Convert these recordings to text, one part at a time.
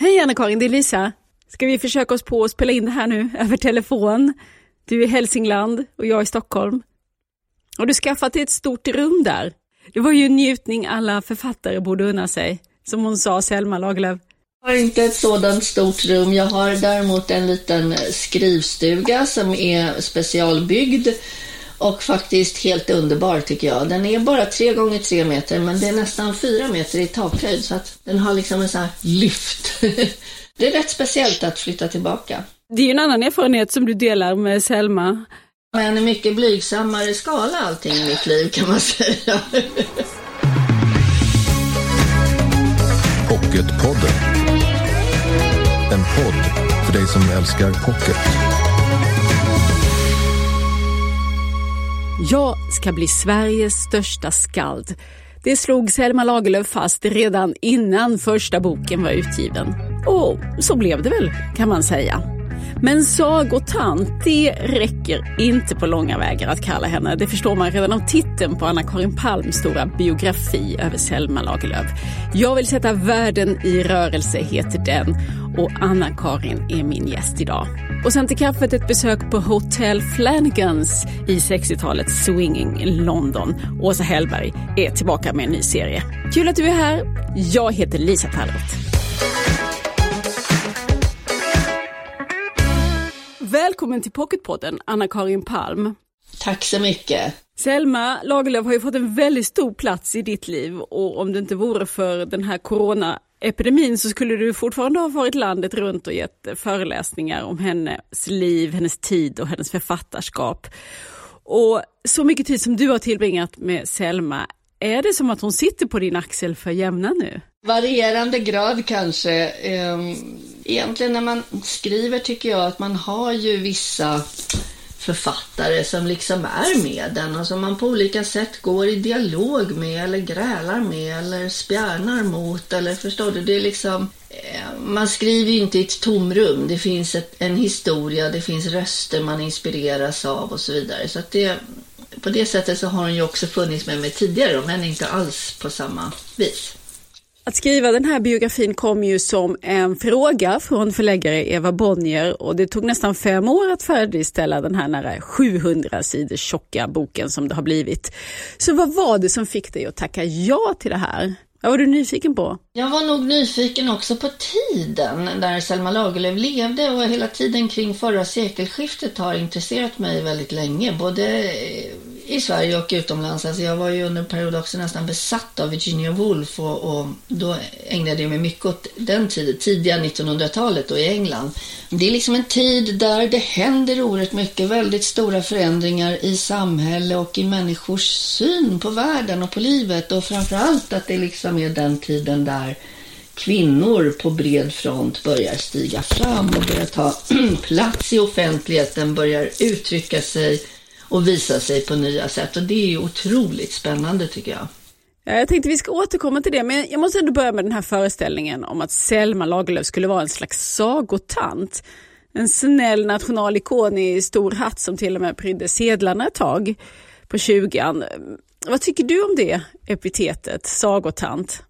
Hej Anna-Karin, det är Lisa. Ska vi försöka oss på att spela in det här nu över telefon? Du är i Hälsingland och jag i Stockholm. Har du skaffat dig ett stort rum där? Det var ju en njutning alla författare borde unna sig, som hon sa, Selma Lagerlöf. Jag har inte ett sådant stort rum. Jag har däremot en liten skrivstuga som är specialbyggd och faktiskt helt underbar tycker jag. Den är bara tre gånger tre meter men det är nästan fyra meter i takhöjd så att den har liksom en sån här lyft. det är rätt speciellt att flytta tillbaka. Det är ju en annan erfarenhet som du delar med Selma. Men en mycket blygsammare skala allting i mitt liv kan man säga. Pocketpodden. En podd för dig som älskar pocket. Jag ska bli Sveriges största skald. Det slog Selma Lagerlöf fast redan innan första boken var utgiven. Och så blev det väl, kan man säga. Men sagotant, det räcker inte på långa vägar att kalla henne. Det förstår man redan av titeln på Anna-Karin Palms stora biografi över Selma Lagerlöf. Jag vill sätta världen i rörelse heter den och Anna-Karin är min gäst idag. Och sen till kaffet ett besök på Hotel Flanagans i 60-talets swinging i London. Åsa Hellberg är tillbaka med en ny serie. Kul att du är här. Jag heter Lisa Tallroth. Välkommen till Pocketpodden, Anna-Karin Palm. Tack så mycket. Selma Lagerlöf har ju fått en väldigt stor plats i ditt liv och om det inte vore för den här epidemin så skulle du fortfarande ha varit landet runt och gett föreläsningar om hennes liv, hennes tid och hennes författarskap. Och så mycket tid som du har tillbringat med Selma, är det som att hon sitter på din axel för jämna nu? Varierande grad kanske. Ehm, egentligen när man skriver tycker jag att man har ju vissa författare som liksom är med den och som man på olika sätt går i dialog med eller grälar med eller spjärnar mot eller förstår du? Det är liksom, eh, man skriver ju inte i ett tomrum. Det finns ett, en historia, det finns röster man inspireras av och så vidare. Så att det, på det sättet så har hon ju också funnits med mig tidigare men inte alls på samma vis. Att skriva den här biografin kom ju som en fråga från förläggare Eva Bonnier och det tog nästan fem år att färdigställa den här nära 700 sidor tjocka boken som det har blivit. Så vad var det som fick dig att tacka ja till det här? Vad var du nyfiken på? Jag var nog nyfiken också på tiden där Selma Lagerlöf levde och hela tiden kring förra sekelskiftet har intresserat mig väldigt länge. Både i Sverige och utomlands. Alltså jag var ju under en period också nästan besatt av Virginia Woolf och, och då ägnade jag mig mycket åt den tiden, tidiga 1900-talet i England. Det är liksom en tid där det händer oerhört mycket, väldigt stora förändringar i samhälle och i människors syn på världen och på livet och framförallt att det liksom är den tiden där kvinnor på bred front börjar stiga fram och börjar ta plats i offentligheten, börjar uttrycka sig och visa sig på nya sätt. Och det är ju otroligt spännande tycker jag. Jag tänkte vi ska återkomma till det, men jag måste ändå börja med den här föreställningen om att Selma Lagerlöf skulle vara en slags sagotant. En snäll nationalikon i stor hatt som till och med prydde sedlarna ett tag på 20 Vad tycker du om det epitetet, sagotant?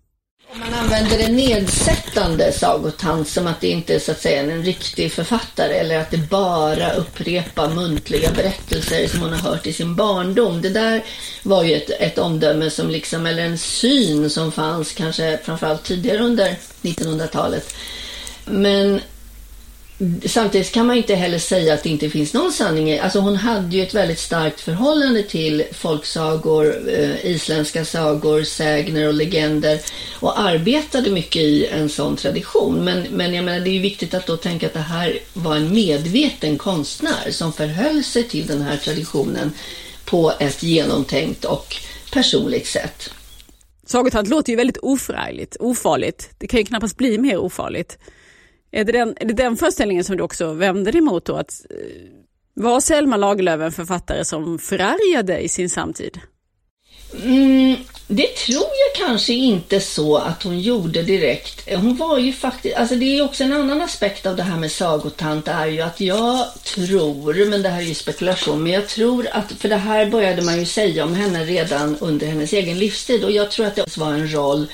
Om man använder det nedsättande sagotant som att det inte är så att säga en riktig författare eller att det bara upprepar muntliga berättelser som hon har hört i sin barndom. Det där var ju ett, ett omdöme som liksom, eller en syn som fanns kanske framförallt tidigare under 1900-talet. Men Samtidigt kan man inte heller säga att det inte finns någon sanning i. Alltså hon hade ju ett väldigt starkt förhållande till folksagor, eh, isländska sagor, sägner och legender och arbetade mycket i en sån tradition. Men, men jag menar, det är ju viktigt att då tänka att det här var en medveten konstnär som förhöll sig till den här traditionen på ett genomtänkt och personligt sätt. Sagotant låter ju väldigt oförargligt, ofarligt. Det kan ju knappast bli mer ofarligt. Är det, den, är det den föreställningen som du också vände dig mot då? Att, eh, var Selma Lagerlöf en författare som förargade i sin samtid? Mm, det tror jag kanske inte så att hon gjorde direkt. Hon var ju faktiskt, alltså det är också en annan aspekt av det här med sagotant är ju att jag tror, men det här är ju spekulation, men jag tror att, för det här började man ju säga om henne redan under hennes egen livstid och jag tror att det var en roll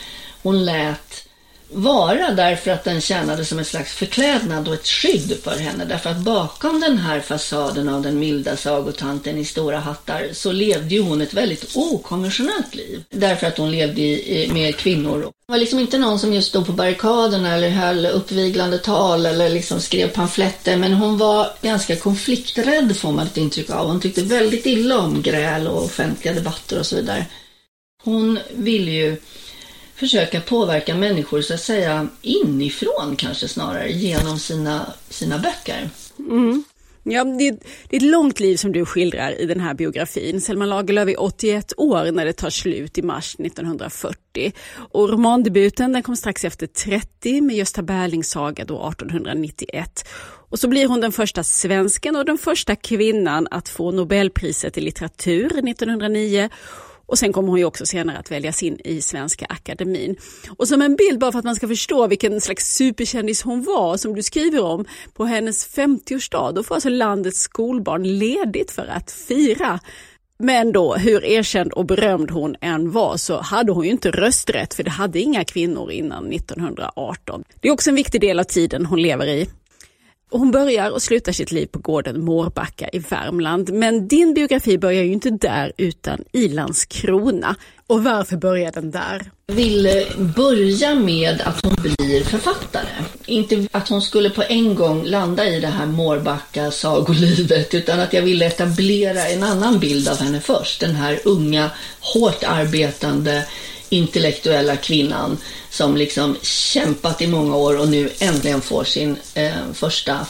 hon lät vara därför att den tjänade som ett slags förklädnad och ett skydd för henne. Därför att bakom den här fasaden av den milda sagotanten i stora hattar så levde ju hon ett väldigt okonventionellt liv. Därför att hon levde i, med kvinnor. Hon var liksom inte någon som just stod på barrikaderna eller höll uppviglande tal eller liksom skrev pamfletter. Men hon var ganska konflikträdd får man ett intryck av. Hon tyckte väldigt illa om gräl och offentliga debatter och så vidare. Hon ville ju försöka påverka människor så att säga inifrån kanske snarare genom sina, sina böcker. Mm. Ja, det, det, är ett långt liv som du skildrar i den här biografin. Selma Lagerlöf är 81 år när det tar slut i mars 1940. Och romandebuten den kom strax efter 30 med Gösta Berlings saga då 1891. Och så blir hon den första svensken och den första kvinnan att få Nobelpriset i litteratur 1909 och sen kommer hon ju också senare att väljas in i Svenska Akademin. Och som en bild bara för att man ska förstå vilken slags superkändis hon var som du skriver om, på hennes 50-årsdag då får alltså landets skolbarn ledigt för att fira. Men då, hur erkänd och berömd hon än var så hade hon ju inte rösträtt för det hade inga kvinnor innan 1918. Det är också en viktig del av tiden hon lever i. Hon börjar och slutar sitt liv på gården Mårbacka i Värmland. Men din biografi börjar ju inte där utan i Landskrona. Och varför börjar den där? Jag vill börja med att hon blir författare. Inte att hon skulle på en gång landa i det här Mårbacka sagolivet utan att jag ville etablera en annan bild av henne först. Den här unga, hårt arbetande intellektuella kvinnan som liksom kämpat i många år och nu äntligen får sin eh, första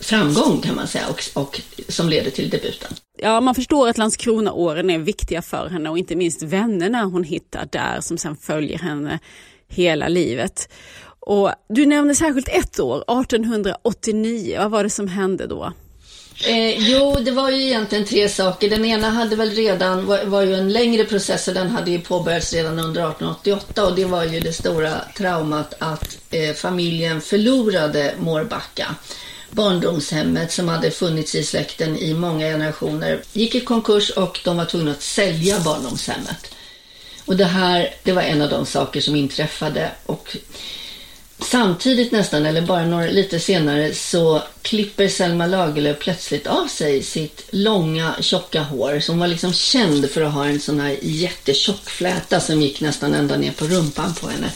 framgång kan man säga och, och, som leder till debuten. Ja, man förstår att Landskrona-åren är viktiga för henne och inte minst vännerna hon hittar där som sen följer henne hela livet. Och du nämner särskilt ett år, 1889. Vad var det som hände då? Eh, jo, det var ju egentligen tre saker. Den ena hade väl redan, var, var ju en längre process och den hade ju påbörjats redan under 1888 och det var ju det stora traumat att eh, familjen förlorade Mårbacka. Barndomshemmet som hade funnits i släkten i många generationer gick i konkurs och de var tvungna att sälja barndomshemmet. Och det här, det var en av de saker som inträffade och Samtidigt nästan, eller bara några lite senare, så klipper Selma Lagerlöf plötsligt av sig sitt långa tjocka hår Hon var liksom känd för att ha en sån här jättetjock fläta som gick nästan ända ner på rumpan på henne.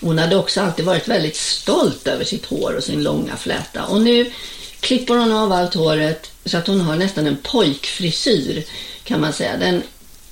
Hon hade också alltid varit väldigt stolt över sitt hår och sin långa fläta. Och nu klipper hon av allt håret så att hon har nästan en pojkfrisyr kan man säga. Den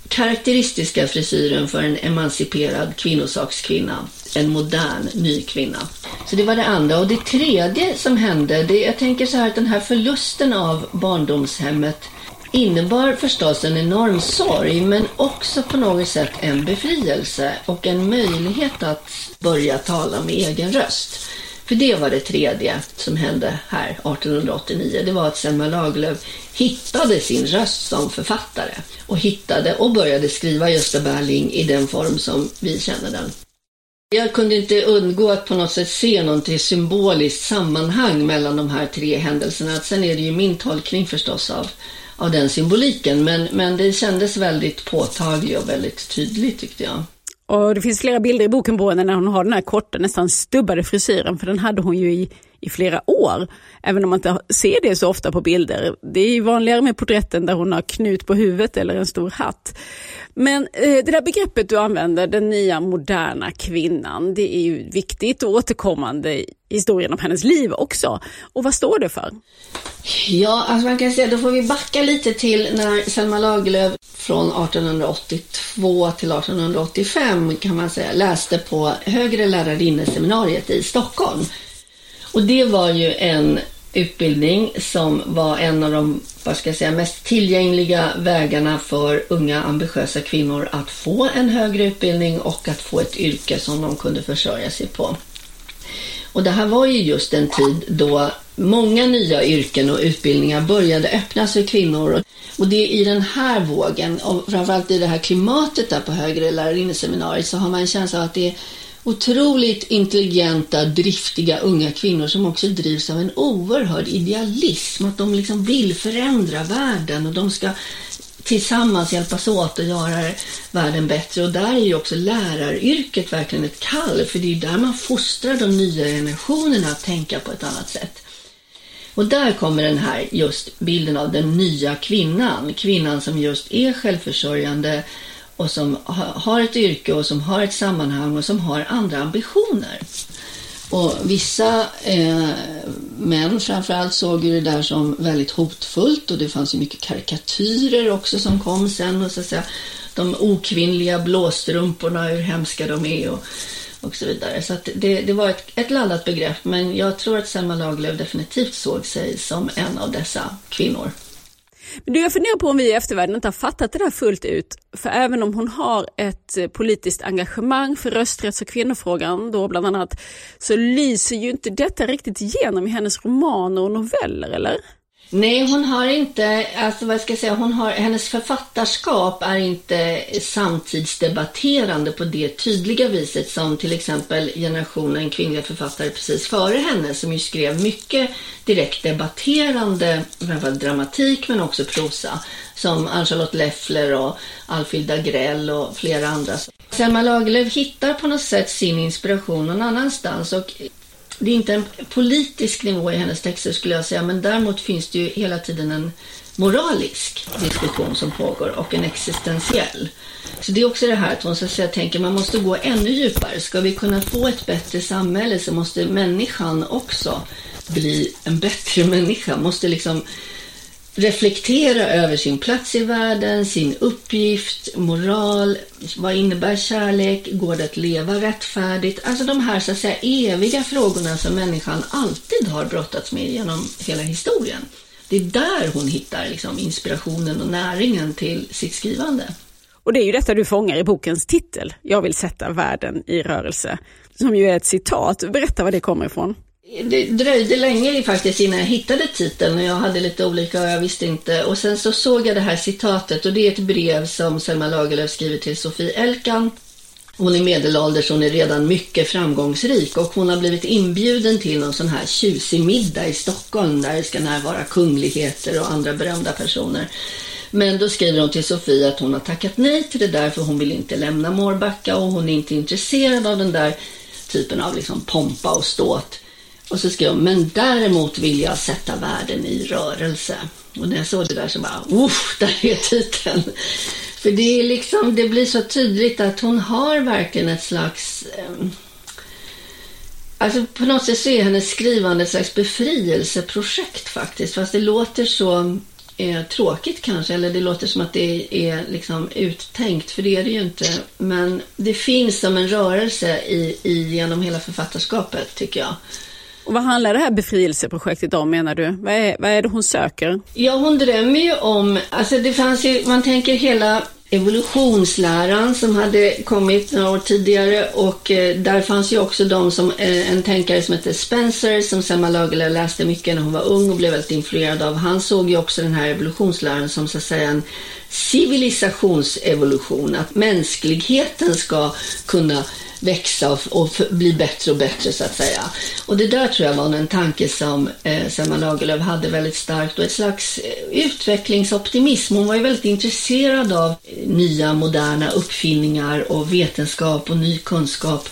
karaktäristiska frisyren för en emanciperad kvinnosakskvinna. En modern ny kvinna. Så det var det andra. Och det tredje som hände, det, jag tänker så här att den här förlusten av barndomshemmet innebar förstås en enorm sorg men också på något sätt en befrielse och en möjlighet att börja tala med egen röst. För det var det tredje som hände här 1889. Det var att Selma Lagerlöf hittade sin röst som författare och hittade och började skriva Gösta Berling i den form som vi känner den. Jag kunde inte undgå att på något sätt se något symboliskt sammanhang mellan de här tre händelserna. Sen är det ju min tolkning förstås av, av den symboliken, men, men det kändes väldigt påtagligt och väldigt tydligt tyckte jag. Och det finns flera bilder i boken på henne när hon har den här korta, nästan stubbade frisyren, för den hade hon ju i, i flera år. Även om man inte ser det så ofta på bilder. Det är vanligare med porträtten där hon har knut på huvudet eller en stor hatt. Men eh, det där begreppet du använder, den nya moderna kvinnan, det är ju viktigt och återkommande i historien om hennes liv också. Och vad står det för? Ja, alltså man kan säga, då får vi backa lite till när Selma Lagerlöf från 1882 till 1885 kan man säga läste på högre lärarinneseminariet i Stockholm. Och det var ju en utbildning som var en av de vad ska jag säga, mest tillgängliga vägarna för unga ambitiösa kvinnor att få en högre utbildning och att få ett yrke som de kunde försörja sig på. Och det här var ju just en tid då många nya yrken och utbildningar började öppnas för kvinnor. Och det är i den här vågen, och framförallt i det här klimatet där på högre lärarinneseminariet, så har man en känsla av att det är otroligt intelligenta, driftiga unga kvinnor som också drivs av en oerhörd idealism. Att de liksom vill förändra världen och de ska tillsammans hjälpas åt att göra världen bättre. Och där är ju också läraryrket verkligen ett kall, för det är där man fostrar de nya generationerna att tänka på ett annat sätt. Och där kommer den här just bilden av den nya kvinnan. Kvinnan som just är självförsörjande och som har ett yrke och som har ett sammanhang och som har andra ambitioner. Och vissa eh, män framförallt såg ju det där som väldigt hotfullt och det fanns ju mycket karikatyrer också som kom sen och så att säga de okvinnliga blåstrumporna, hur hemska de är och, och så vidare. Så det, det, var ett, ett laddat begrepp men jag tror att Selma Lagerlöf definitivt såg sig som en av dessa kvinnor. Men du, jag funderar på om vi i eftervärlden inte har fattat det där fullt ut. För även om hon har ett eh, politiskt engagemang för rösträtts och kvinnofrågan då bland annat, så lyser ju inte detta riktigt igenom i hennes romaner och noveller, eller? Nej, hon har inte, alltså vad ska jag säga, hon har, hennes författarskap är inte samtidsdebatterande på det tydliga viset som till exempel generationen kvinnliga författare precis före henne som ju skrev mycket direkt debatterande, framförallt dramatik men också prosa, som Ann-Charlotte Leffler och Alfhild Agrell och flera andra. Selma Lagerlöf hittar på något sätt sin inspiration någon annanstans och det är inte en politisk nivå i hennes texter skulle jag säga, men däremot finns det ju hela tiden en moralisk diskussion som pågår och en existentiell. Så det är också det här att hon så att säga tänker man måste gå ännu djupare. Ska vi kunna få ett bättre samhälle så måste människan också bli en bättre människa. Måste liksom reflektera över sin plats i världen, sin uppgift, moral, vad innebär kärlek, går det att leva rättfärdigt? Alltså de här så att säga eviga frågorna som människan alltid har brottats med genom hela historien. Det är där hon hittar liksom inspirationen och näringen till sitt skrivande. Och det är ju detta du fångar i bokens titel, Jag vill sätta världen i rörelse, som ju är ett citat. Berätta var det kommer ifrån. Det dröjde länge faktiskt innan jag hittade titeln och jag hade lite olika och jag visste inte. Och sen så såg jag det här citatet och det är ett brev som Selma Lagerlöf skriver till Sofie Elkan. Hon är medelålders, hon är redan mycket framgångsrik och hon har blivit inbjuden till någon sån här tjusig middag i Stockholm där det ska närvara kungligheter och andra berömda personer. Men då skriver hon till Sofie att hon har tackat nej till det där för hon vill inte lämna Mårbacka och hon är inte intresserad av den där typen av liksom pompa och ståt. Och så skrev hon, men däremot vill jag sätta världen i rörelse. Och när jag såg det där så bara, uff, där är titeln. För det är liksom, det blir så tydligt att hon har verkligen ett slags eh, Alltså på något sätt så är hennes skrivande ett slags befrielseprojekt faktiskt. Fast det låter så eh, tråkigt kanske, eller det låter som att det är liksom uttänkt, för det är det ju inte. Men det finns som en rörelse i, i genom hela författarskapet tycker jag. Och vad handlar det här befrielseprojektet om menar du? Vad är, vad är det hon söker? Ja, hon drömmer ju om, alltså det fanns ju, man tänker hela evolutionsläran som hade kommit några år tidigare och eh, där fanns ju också de som, eh, en tänkare som hette Spencer som Selma Lagerlöf läste mycket när hon var ung och blev väldigt influerad av. Han såg ju också den här evolutionsläran som så att säga en civilisationsevolution, att mänskligheten ska kunna växa och, och bli bättre och bättre så att säga. Och det där tror jag var en tanke som eh, Selma Lagerlöf hade väldigt starkt och ett slags eh, utvecklingsoptimism. Hon var ju väldigt intresserad av eh, nya moderna uppfinningar och vetenskap och ny kunskap.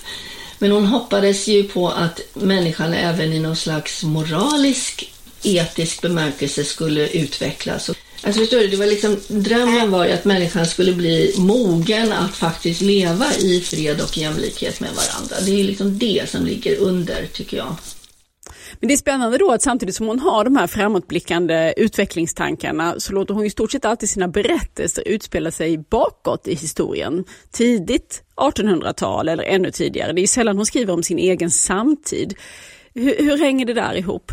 Men hon hoppades ju på att människan även i någon slags moralisk etisk bemärkelse skulle utvecklas. Alltså förstår du, det var liksom, drömmen var ju att människan skulle bli mogen att faktiskt leva i fred och jämlikhet med varandra. Det är liksom det som ligger under, tycker jag. Men det är spännande då att samtidigt som hon har de här framåtblickande utvecklingstankarna så låter hon i stort sett alltid sina berättelser utspela sig bakåt i historien. Tidigt 1800-tal eller ännu tidigare. Det är sällan hon skriver om sin egen samtid. Hur, hur hänger det där ihop?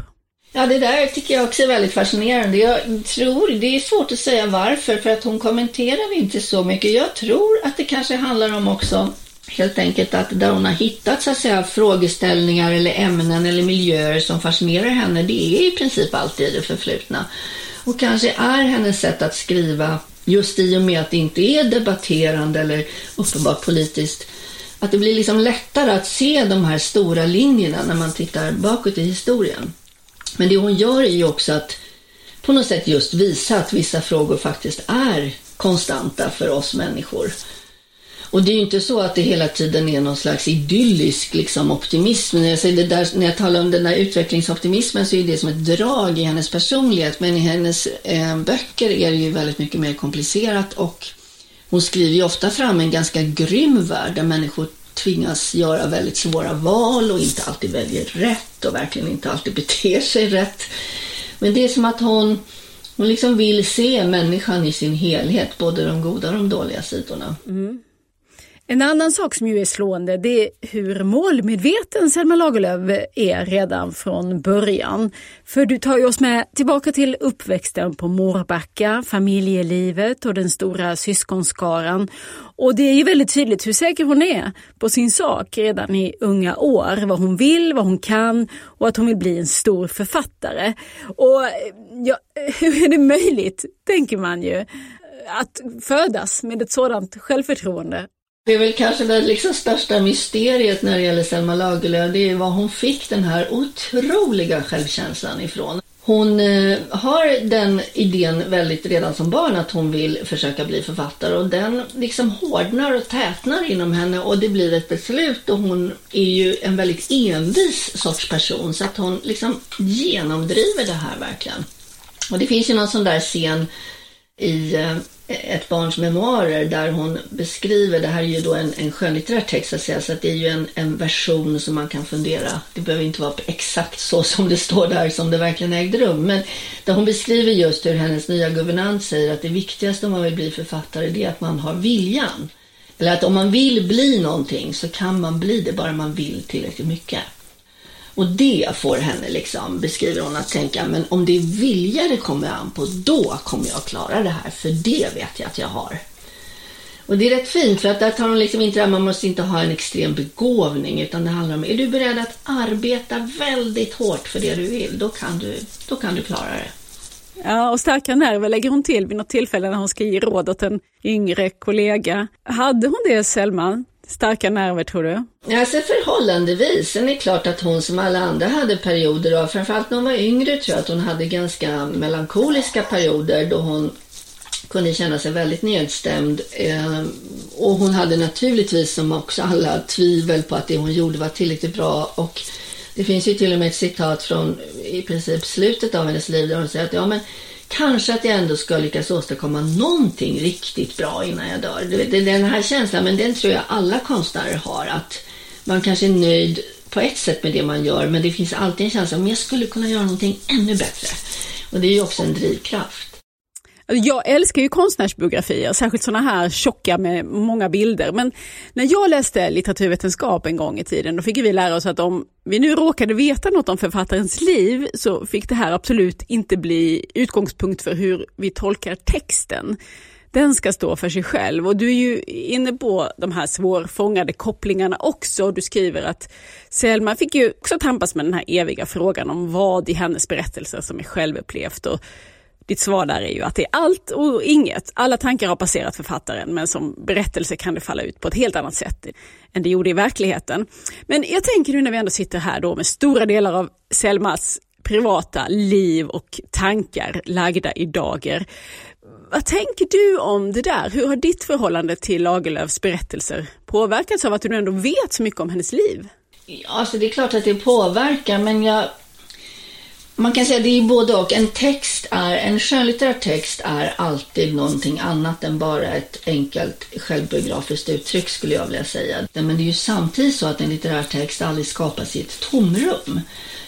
Ja, det där tycker jag också är väldigt fascinerande. Jag tror, det är svårt att säga varför, för att hon kommenterar inte så mycket. Jag tror att det kanske handlar om också helt enkelt att där hon har hittat så att säga, frågeställningar eller ämnen eller miljöer som fascinerar henne, det är i princip alltid det förflutna. Och kanske är hennes sätt att skriva, just i och med att det inte är debatterande eller uppenbart politiskt, att det blir liksom lättare att se de här stora linjerna när man tittar bakåt i historien. Men det hon gör är ju också att på något sätt just visa att vissa frågor faktiskt är konstanta för oss människor. Och det är ju inte så att det hela tiden är någon slags idyllisk liksom, optimism. När jag, säger det där, när jag talar om den där utvecklingsoptimismen så är det som ett drag i hennes personlighet. Men i hennes eh, böcker är det ju väldigt mycket mer komplicerat och hon skriver ju ofta fram en ganska grym värld där människor tvingas göra väldigt svåra val och inte alltid väljer rätt och verkligen inte alltid beter sig rätt. Men det är som att hon, hon liksom vill se människan i sin helhet, både de goda och de dåliga sidorna. Mm. En annan sak som ju är slående det är hur målmedveten Selma Lagerlöf är redan från början. För du tar ju oss med tillbaka till uppväxten på Mårbacka, familjelivet och den stora syskonskaran. Och det är ju väldigt tydligt hur säker hon är på sin sak redan i unga år. Vad hon vill, vad hon kan och att hon vill bli en stor författare. Och ja, hur är det möjligt, tänker man ju, att födas med ett sådant självförtroende? Det är väl kanske det liksom största mysteriet när det gäller Selma Lagerlöf. Det är var hon fick den här otroliga självkänslan ifrån. Hon eh, har den idén väldigt redan som barn att hon vill försöka bli författare och den liksom hårdnar och tätnar inom henne och det blir ett beslut och hon är ju en väldigt envis sorts person så att hon liksom genomdriver det här verkligen. Och det finns ju någon sån där scen i eh, ett barns memoarer där hon beskriver, det här är ju då en, en skönlitterär text så att säga, så att det är ju en, en version som man kan fundera, det behöver inte vara exakt så som det står där som det verkligen ägde rum, men där hon beskriver just hur hennes nya guvernant säger att det viktigaste om man vill bli författare det är att man har viljan. Eller att om man vill bli någonting så kan man bli det bara man vill tillräckligt mycket. Och det får henne, liksom, beskriver hon, att tänka, men om det är vilja det kommer an på, då kommer jag klara det här, för det vet jag att jag har. Och det är rätt fint, för att där tar hon liksom inte det man måste inte ha en extrem begåvning, utan det handlar om, är du beredd att arbeta väldigt hårt för det du vill, då kan du, då kan du klara det. Ja, och starka nerver lägger hon till vid något tillfälle när hon ska ge råd åt en yngre kollega. Hade hon det, Selma? Starka nerver tror du? Alltså förhållandevis. Sen är det klart att hon som alla andra hade perioder av, framförallt när hon var yngre tror jag att hon hade ganska melankoliska perioder då hon kunde känna sig väldigt nedstämd. Ehm, och hon hade naturligtvis som också alla tvivel på att det hon gjorde var tillräckligt bra och det finns ju till och med ett citat från i princip slutet av hennes liv där hon säger att ja men kanske att jag ändå ska lyckas åstadkomma någonting riktigt bra innan jag dör. Det är den här känslan, men den tror jag alla konstnärer har, att man kanske är nöjd på ett sätt med det man gör, men det finns alltid en känsla om jag skulle kunna göra någonting ännu bättre. Och det är ju också en drivkraft. Alltså, jag älskar ju konstnärsbiografier, särskilt sådana här tjocka med många bilder. Men när jag läste litteraturvetenskap en gång i tiden, då fick vi lära oss att om vi nu råkade veta något om författarens liv så fick det här absolut inte bli utgångspunkt för hur vi tolkar texten. Den ska stå för sig själv och du är ju inne på de här svårfångade kopplingarna också. Du skriver att Selma fick ju också tampas med den här eviga frågan om vad i hennes berättelser som är självupplevt och ditt svar där är ju att det är allt och inget. Alla tankar har passerat författaren men som berättelse kan det falla ut på ett helt annat sätt än det gjorde i verkligheten. Men jag tänker nu när vi ändå sitter här då med stora delar av Selmas privata liv och tankar lagda i dager. Vad tänker du om det där? Hur har ditt förhållande till Lagerlöfs berättelser påverkats av att du ändå vet så mycket om hennes liv? Ja, alltså det är klart att det påverkar, men jag man kan säga att det är både och. En text är, en skönlitterär text är alltid någonting annat än bara ett enkelt självbiografiskt uttryck skulle jag vilja säga. Men det är ju samtidigt så att en litterär text aldrig skapas i ett tomrum.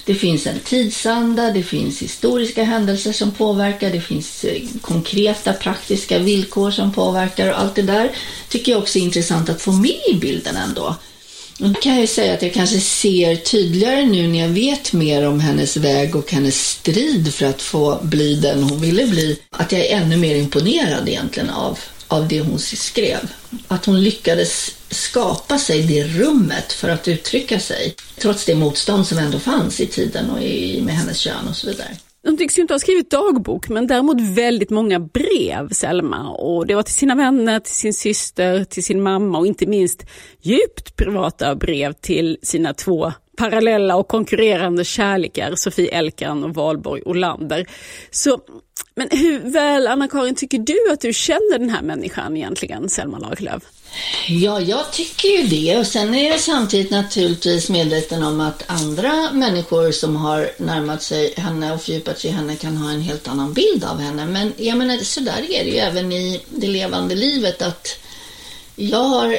Det finns en tidsanda, det finns historiska händelser som påverkar, det finns eh, konkreta praktiska villkor som påverkar och allt det där tycker jag också är intressant att få med i bilden ändå. Jag kan jag säga att jag kanske ser tydligare nu när jag vet mer om hennes väg och hennes strid för att få bli den hon ville bli, att jag är ännu mer imponerad egentligen av, av det hon skrev. Att hon lyckades skapa sig det rummet för att uttrycka sig, trots det motstånd som ändå fanns i tiden och i, med hennes kön och så vidare. De tycks ju inte ha skrivit dagbok, men däremot väldigt många brev, Selma. Och det var till sina vänner, till sin syster, till sin mamma och inte minst djupt privata brev till sina två parallella och konkurrerande kärlekar, Sofie Elkan och Valborg Olander. Så, men hur väl, Anna-Karin, tycker du att du känner den här människan egentligen, Selma Lagerlöf? Ja, jag tycker ju det. Och sen är jag samtidigt naturligtvis medveten om att andra människor som har närmat sig henne och fördjupat sig i henne kan ha en helt annan bild av henne. Men jag menar, så där är det ju även i det levande livet att jag har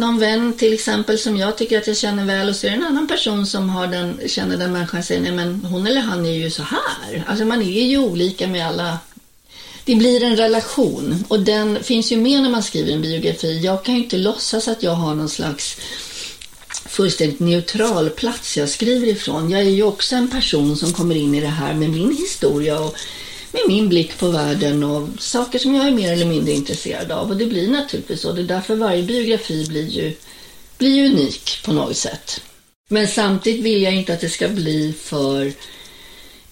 någon vän till exempel som jag tycker att jag känner väl och så är det en annan person som har den, känner den människan och säger nej men hon eller han är ju så här. Alltså man är ju olika med alla det blir en relation och den finns ju med när man skriver en biografi. Jag kan ju inte låtsas att jag har någon slags fullständigt neutral plats jag skriver ifrån. Jag är ju också en person som kommer in i det här med min historia och med min blick på världen och saker som jag är mer eller mindre intresserad av. Och det blir naturligtvis så. Det är därför varje biografi blir ju, blir unik på något sätt. Men samtidigt vill jag inte att det ska bli för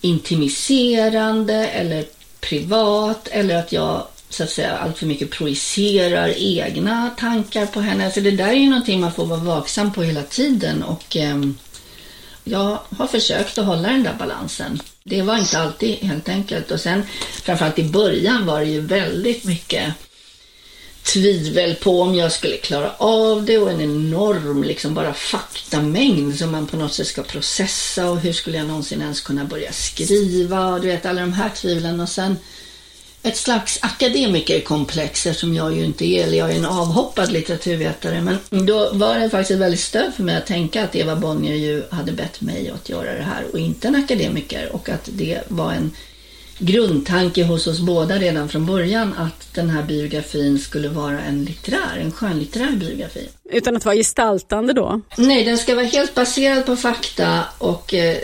intimiserande eller privat eller att jag så att säga allt för mycket projicerar egna tankar på henne. Alltså det där är ju någonting man får vara vaksam på hela tiden och eh, jag har försökt att hålla den där balansen. Det var inte alltid helt enkelt. Och sen framförallt i början var det ju väldigt mycket tvivel på om jag skulle klara av det och en enorm liksom bara faktamängd som man på något sätt ska processa och hur skulle jag någonsin ens kunna börja skriva och du vet alla de här tvivlen. Och sen ett slags akademikerkomplex eftersom jag ju inte är, eller jag är en avhoppad litteraturvetare. Men då var det faktiskt ett väldigt stöd för mig att tänka att Eva Bonnier ju hade bett mig att göra det här och inte en akademiker och att det var en grundtanke hos oss båda redan från början att den här biografin skulle vara en litterär, en skönlitterär biografi. Utan att vara gestaltande då? Nej, den ska vara helt baserad på fakta och eh,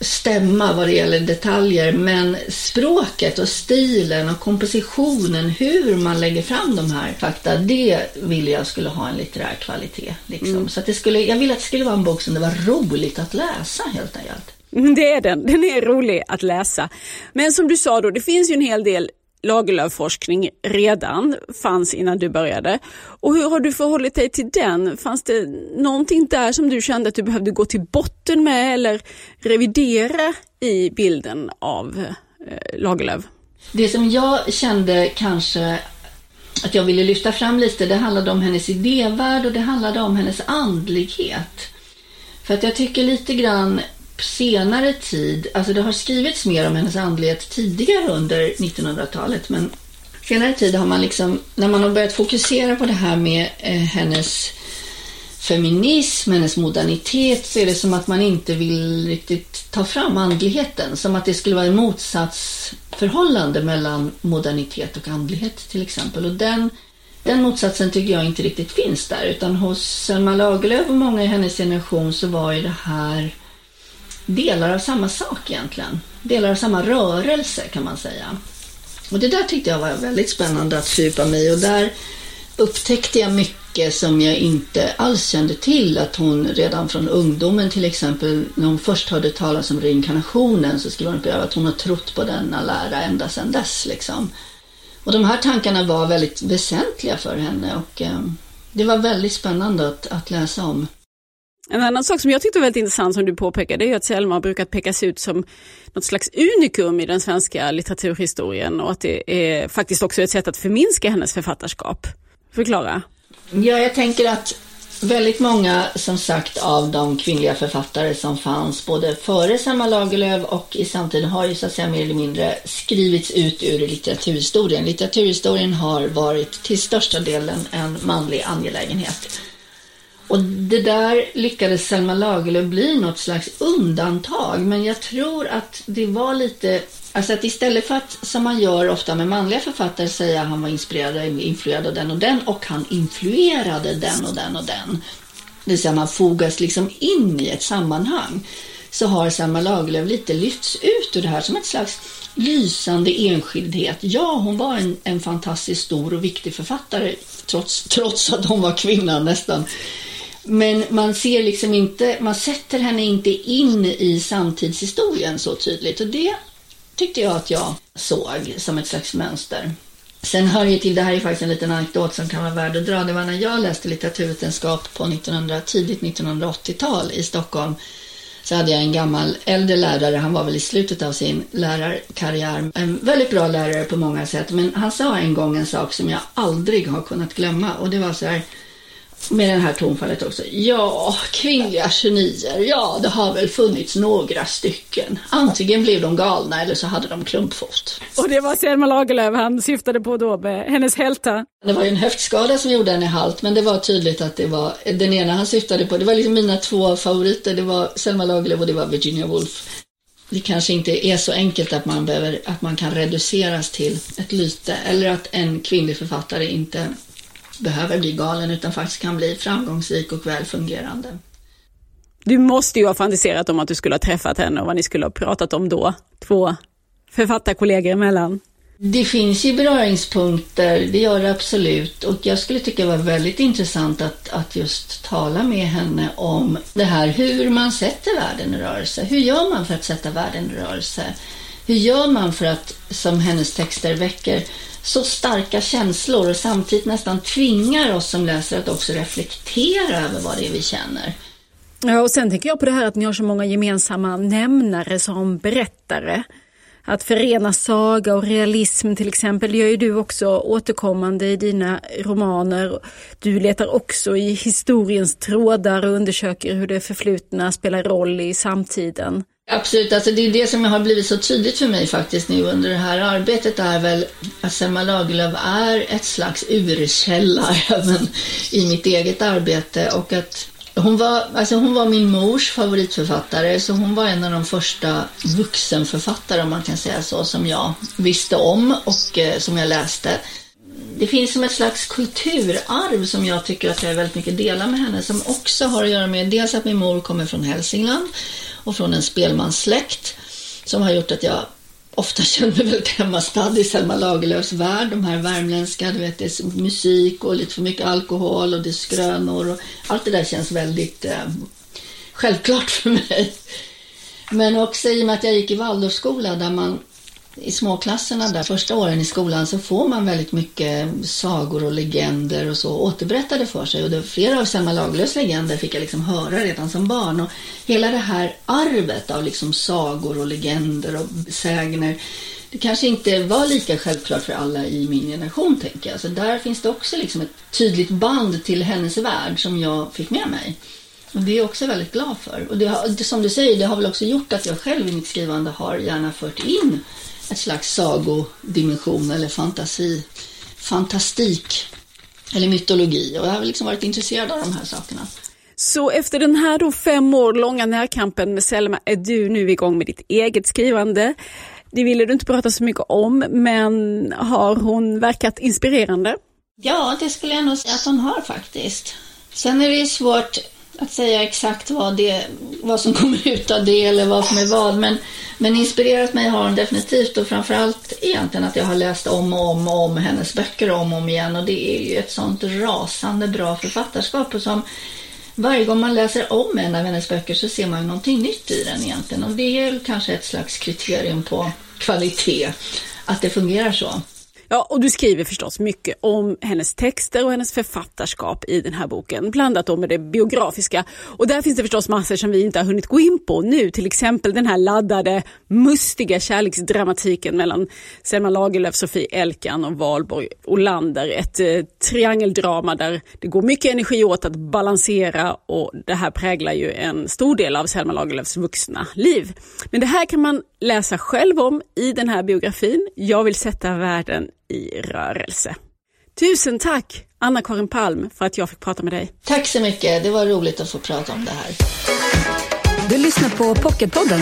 stämma vad det gäller detaljer. Men språket och stilen och kompositionen, hur man lägger fram de här fakta, det vill jag skulle ha en litterär kvalitet. Liksom. Mm. Så att det skulle, jag vill att det skulle vara en bok som det var roligt att läsa helt enkelt. Mm, det är den. Den är rolig att läsa. Men som du sa då, det finns ju en hel del Lagerlöf-forskning redan, fanns innan du började. Och hur har du förhållit dig till den? Fanns det någonting där som du kände att du behövde gå till botten med eller revidera i bilden av eh, Lagerlöf? Det som jag kände kanske att jag ville lyfta fram lite, det handlade om hennes idévärld och det handlade om hennes andlighet. För att jag tycker lite grann senare tid, alltså det har skrivits mer om hennes andlighet tidigare under 1900-talet, men senare tid har man liksom, när man har börjat fokusera på det här med eh, hennes feminism, hennes modernitet, så är det som att man inte vill riktigt ta fram andligheten. Som att det skulle vara en motsatsförhållande mellan modernitet och andlighet till exempel. Och den, den motsatsen tycker jag inte riktigt finns där. Utan hos Selma Lagerlöf och många i hennes generation så var ju det här delar av samma sak egentligen. Delar av samma rörelse kan man säga. Och det där tyckte jag var väldigt spännande att fördjupa mig i och där upptäckte jag mycket som jag inte alls kände till. Att hon redan från ungdomen till exempel, när hon först hörde talas om reinkarnationen så skrev hon upp att hon har trott på denna lära ända sedan dess. Liksom. Och de här tankarna var väldigt väsentliga för henne och eh, det var väldigt spännande att, att läsa om. En annan sak som jag tyckte var väldigt intressant som du påpekade är att Selma har brukat pekas ut som något slags unikum i den svenska litteraturhistorien och att det är faktiskt också ett sätt att förminska hennes författarskap. Förklara. Ja, jag tänker att väldigt många, som sagt, av de kvinnliga författare som fanns både före Selma Lagerlöf och i samtiden har ju så att säga mer eller mindre skrivits ut ur litteraturhistorien. Litteraturhistorien har varit till största delen en manlig angelägenhet. Och det där lyckades Selma Lagerlöf bli något slags undantag. Men jag tror att det var lite, alltså att istället för att som man gör ofta med manliga författare säga att han var inspirerad och influerad av den och den och han influerade den och den och den. Det vill säga man fogas liksom in i ett sammanhang. Så har Selma Lagerlöf lite lyfts ut ur det här som ett slags lysande enskildhet. Ja, hon var en, en fantastiskt stor och viktig författare trots, trots att hon var kvinna nästan. Men man ser liksom inte, man sätter henne inte in i samtidshistorien så tydligt. Och det tyckte jag att jag såg som ett slags mönster. Sen hör ju till, det här är faktiskt en liten anekdot som kan vara värd att dra. Det var när jag läste litteraturvetenskap på 1900, tidigt 1980-tal i Stockholm. Så hade jag en gammal äldre lärare, han var väl i slutet av sin lärarkarriär, en väldigt bra lärare på många sätt, men han sa en gång en sak som jag aldrig har kunnat glömma. Och det var så här, med det här tonfallet också. Ja, kvinnliga genier, ja det har väl funnits några stycken. Antingen blev de galna eller så hade de klumpfot. Och det var Selma Lagerlöf han syftade på då med hennes hälta. Det var ju en höftskada som gjorde henne halt, men det var tydligt att det var den ena han syftade på. Det var liksom mina två favoriter, det var Selma Lagerlöf och det var Virginia Woolf. Det kanske inte är så enkelt att man, behöver, att man kan reduceras till ett lyte eller att en kvinnlig författare inte behöver bli galen utan faktiskt kan bli framgångsrik och välfungerande. Du måste ju ha fantiserat om att du skulle ha träffat henne och vad ni skulle ha pratat om då, två författarkollegor emellan. Det finns ju beröringspunkter, det gör det absolut. Och jag skulle tycka det var väldigt intressant att, att just tala med henne om det här hur man sätter världen i rörelse. Hur gör man för att sätta världen i rörelse? Hur gör man för att, som hennes texter väcker, så starka känslor och samtidigt nästan tvingar oss som läser att också reflektera över vad det är vi känner. Ja, och sen tänker jag på det här att ni har så många gemensamma nämnare som berättare. Att förena saga och realism till exempel, det gör ju du också återkommande i dina romaner. Du letar också i historiens trådar och undersöker hur det förflutna spelar roll i samtiden. Absolut, alltså det är det som har blivit så tydligt för mig faktiskt nu under det här arbetet. Är väl att Selma Lagerlöf är ett slags urkälla även i mitt eget arbete. Och att hon var, alltså hon var min mors favoritförfattare så hon var en av de första vuxenförfattare om man kan säga så som jag visste om och eh, som jag läste. Det finns som ett slags kulturarv som jag tycker att jag väldigt mycket delar med henne som också har att göra med dels att min mor kommer från Hälsingland och från en spelmanssläkt som har gjort att jag ofta känner mig väldigt hemmastadd i Selma Lagerlöfs värld. De här värmländska, du vet, det är musik och lite för mycket alkohol och det är skrönor och allt det där känns väldigt eh, självklart för mig. Men också i och med att jag gick i Waldorfskola där man i småklasserna där första åren i skolan så får man väldigt mycket sagor och legender och så återberättade för sig. Och det, flera av Selma Lagerlöfs legender fick jag liksom höra redan som barn. Och hela det här arvet av liksom sagor och legender och sägner det kanske inte var lika självklart för alla i min generation tänker jag. Så där finns det också liksom ett tydligt band till hennes värld som jag fick med mig. Och det är jag också väldigt glad för. Och det har, som du säger, det har väl också gjort att jag själv i mitt skrivande har gärna fört in ett slags sagodimension eller fantasi, fantastik eller mytologi. Och jag har liksom varit intresserad av de här sakerna. Så efter den här då fem år långa närkampen med Selma är du nu igång med ditt eget skrivande. Det ville du inte prata så mycket om, men har hon verkat inspirerande? Ja, det skulle jag nog säga att hon har faktiskt. Sen är det svårt att säga exakt vad, det, vad som kommer ut av det eller vad som är vad. Men, men inspirerat mig har hon definitivt och framförallt egentligen att jag har läst om och om och om hennes böcker om och om igen. Och det är ju ett sånt rasande bra författarskap. Och som varje gång man läser om en av hennes böcker så ser man ju någonting nytt i den egentligen. Och det är kanske ett slags kriterium på kvalitet, att det fungerar så. Ja, och du skriver förstås mycket om hennes texter och hennes författarskap i den här boken, blandat då med det biografiska. Och där finns det förstås massor som vi inte har hunnit gå in på nu, till exempel den här laddade, mustiga kärleksdramatiken mellan Selma Lagerlöf, Sofie Elkan och Valborg Olander. Ett eh, triangeldrama där det går mycket energi åt att balansera och det här präglar ju en stor del av Selma Lagerlöfs vuxna liv. Men det här kan man läsa själv om i den här biografin. Jag vill sätta världen i rörelse. Tusen tack Anna-Karin Palm för att jag fick prata med dig. Tack så mycket, det var roligt att få prata om det här. Du lyssnar på Pocketpodden.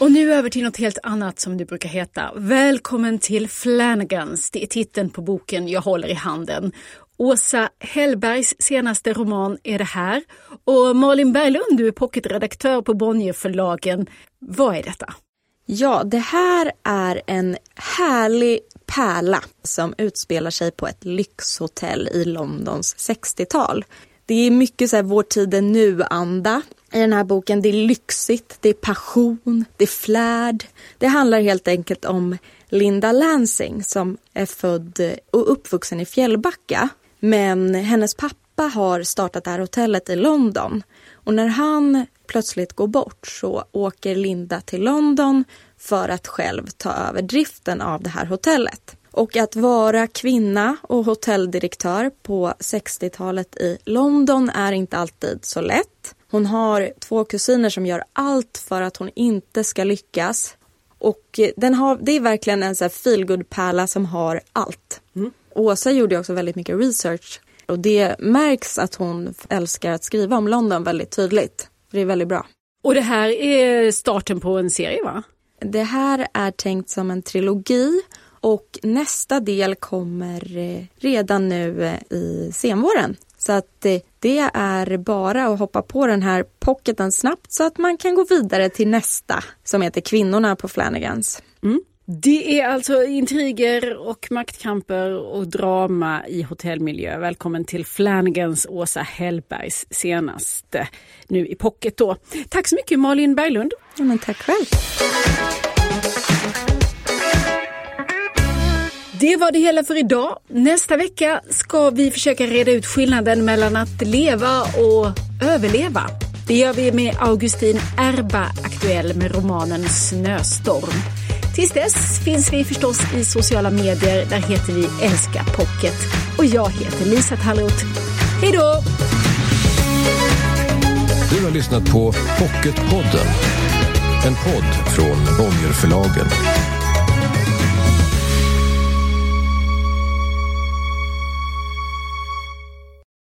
Och nu över till något helt annat som det brukar heta. Välkommen till Flanagans. Det är titeln på boken jag håller i handen. Åsa Hellbergs senaste roman är det här. Och Malin Berglund, du är pocketredaktör på Bonnierförlagen. Vad är detta? Ja, det här är en härlig pärla som utspelar sig på ett lyxhotell i Londons 60-tal. Det är mycket så här vår tid är nu-anda. i den här boken. Det är lyxigt, det är passion, det är flärd. Det handlar helt enkelt om Linda Lansing som är född och uppvuxen i Fjällbacka. Men hennes pappa har startat det här hotellet i London. Och när han plötsligt går bort så åker Linda till London för att själv ta över driften av det här hotellet. Och att vara kvinna och hotelldirektör på 60-talet i London är inte alltid så lätt. Hon har två kusiner som gör allt för att hon inte ska lyckas. Och den har, det är verkligen en feelgood-pärla som har allt. Mm. Åsa gjorde också väldigt mycket research och det märks att hon älskar att skriva om London väldigt tydligt. Det är väldigt bra. Och det här är starten på en serie va? Det här är tänkt som en trilogi och nästa del kommer eh, redan nu eh, i senvåren. Så att eh, det är bara att hoppa på den här pocketen snabbt så att man kan gå vidare till nästa som heter Kvinnorna på Flanagans. Mm. Det är alltså intriger och maktkamper och drama i hotellmiljö. Välkommen till Flanagans Åsa Hellbergs senaste nu i pocket då. Tack så mycket Malin Berglund. Ja, men tack själv. Det var det hela för idag. Nästa vecka ska vi försöka reda ut skillnaden mellan att leva och överleva. Det gör vi med Augustin Erba, aktuell med romanen Snöstorm. Tills dess finns vi förstås i sociala medier. Där heter vi Älska Pocket. Och jag heter Lisa Tallroth. Hej då! Du har lyssnat på Pocketpodden. En podd från Bonnierförlagen.